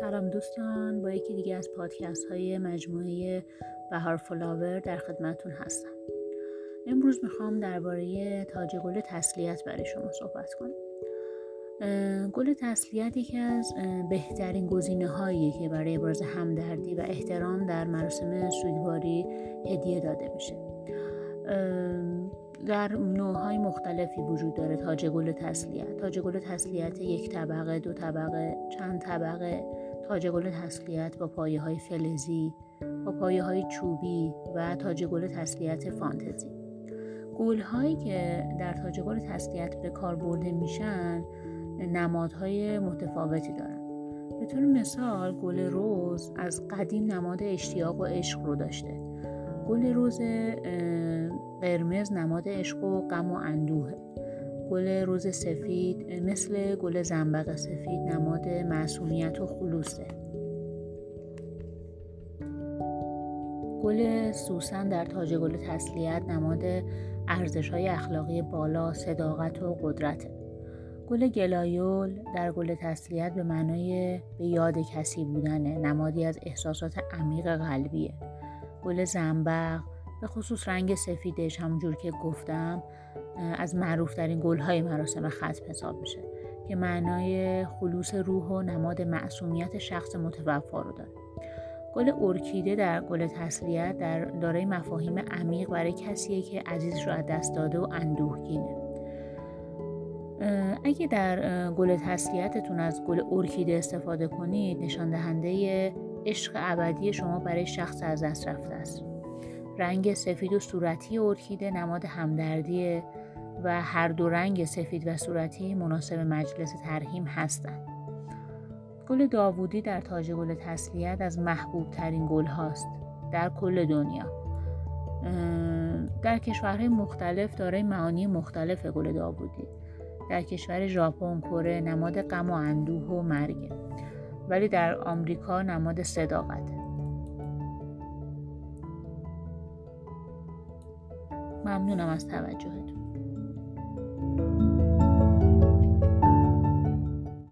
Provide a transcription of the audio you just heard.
سلام دوستان با یکی دیگه از پادکست های مجموعه بهار فلاور در خدمتتون هستم. امروز می‌خوام درباره تاج گل تسلیت برای شما صحبت کنم. گل تسلیت یکی از بهترین گزینه هایی که برای ابراز همدردی و احترام در مراسم سوگواری هدیه داده میشه. در نوعهای مختلفی وجود داره تاج گل تسلیت. تاج گل تسلیت یک طبقه دو طبقه چند طبقه تاج گل تسلیت با پایه های فلزی با پایه های چوبی و تاج گل تسلیت فانتزی. گل هایی که در تاج گل تسلیت به کار برده میشن نمادهای متفاوتی دارن. به طور مثال گل روز از قدیم نماد اشتیاق و عشق رو داشته. گل روز قرمز نماد عشق و غم و اندوه. گل روز سفید مثل گل زنبق سفید نماد معصومیت و خلوصه. گل سوسن در تاج گل تسلیت نماد ارزش های اخلاقی بالا صداقت و قدرته. گل گلایول در گل تسلیت به معنای به یاد کسی بودنه نمادی از احساسات عمیق قلبیه. گل زنبق به خصوص رنگ سفیدش همونجور که گفتم از معروف ترین گل های مراسم ختم حساب میشه که معنای خلوص روح و نماد معصومیت شخص متوفا رو داره. گل ارکیده در گل تسلیت در دارای مفاهیم عمیق برای کسیه که عزیزش رو از دست داده و اندوهگینه. اگه در گل تسلیتتون از گل ارکیده استفاده کنید نشان دهنده عشق ابدی شما برای شخص از دست رفته است. رنگ سفید و صورتی ارکیده نماد همدردی و هر دو رنگ سفید و صورتی مناسب مجلس ترهیم هستند. گل داوودی در تاج گل تسلیت از محبوب ترین گل هاست در کل دنیا. در کشورهای مختلف دارای معانی مختلف گل داوودی. در کشور ژاپن، کره نماد غم و اندوه و مرگ. ولی در آمریکا نماد صداقته. ممنونم از توجهتون.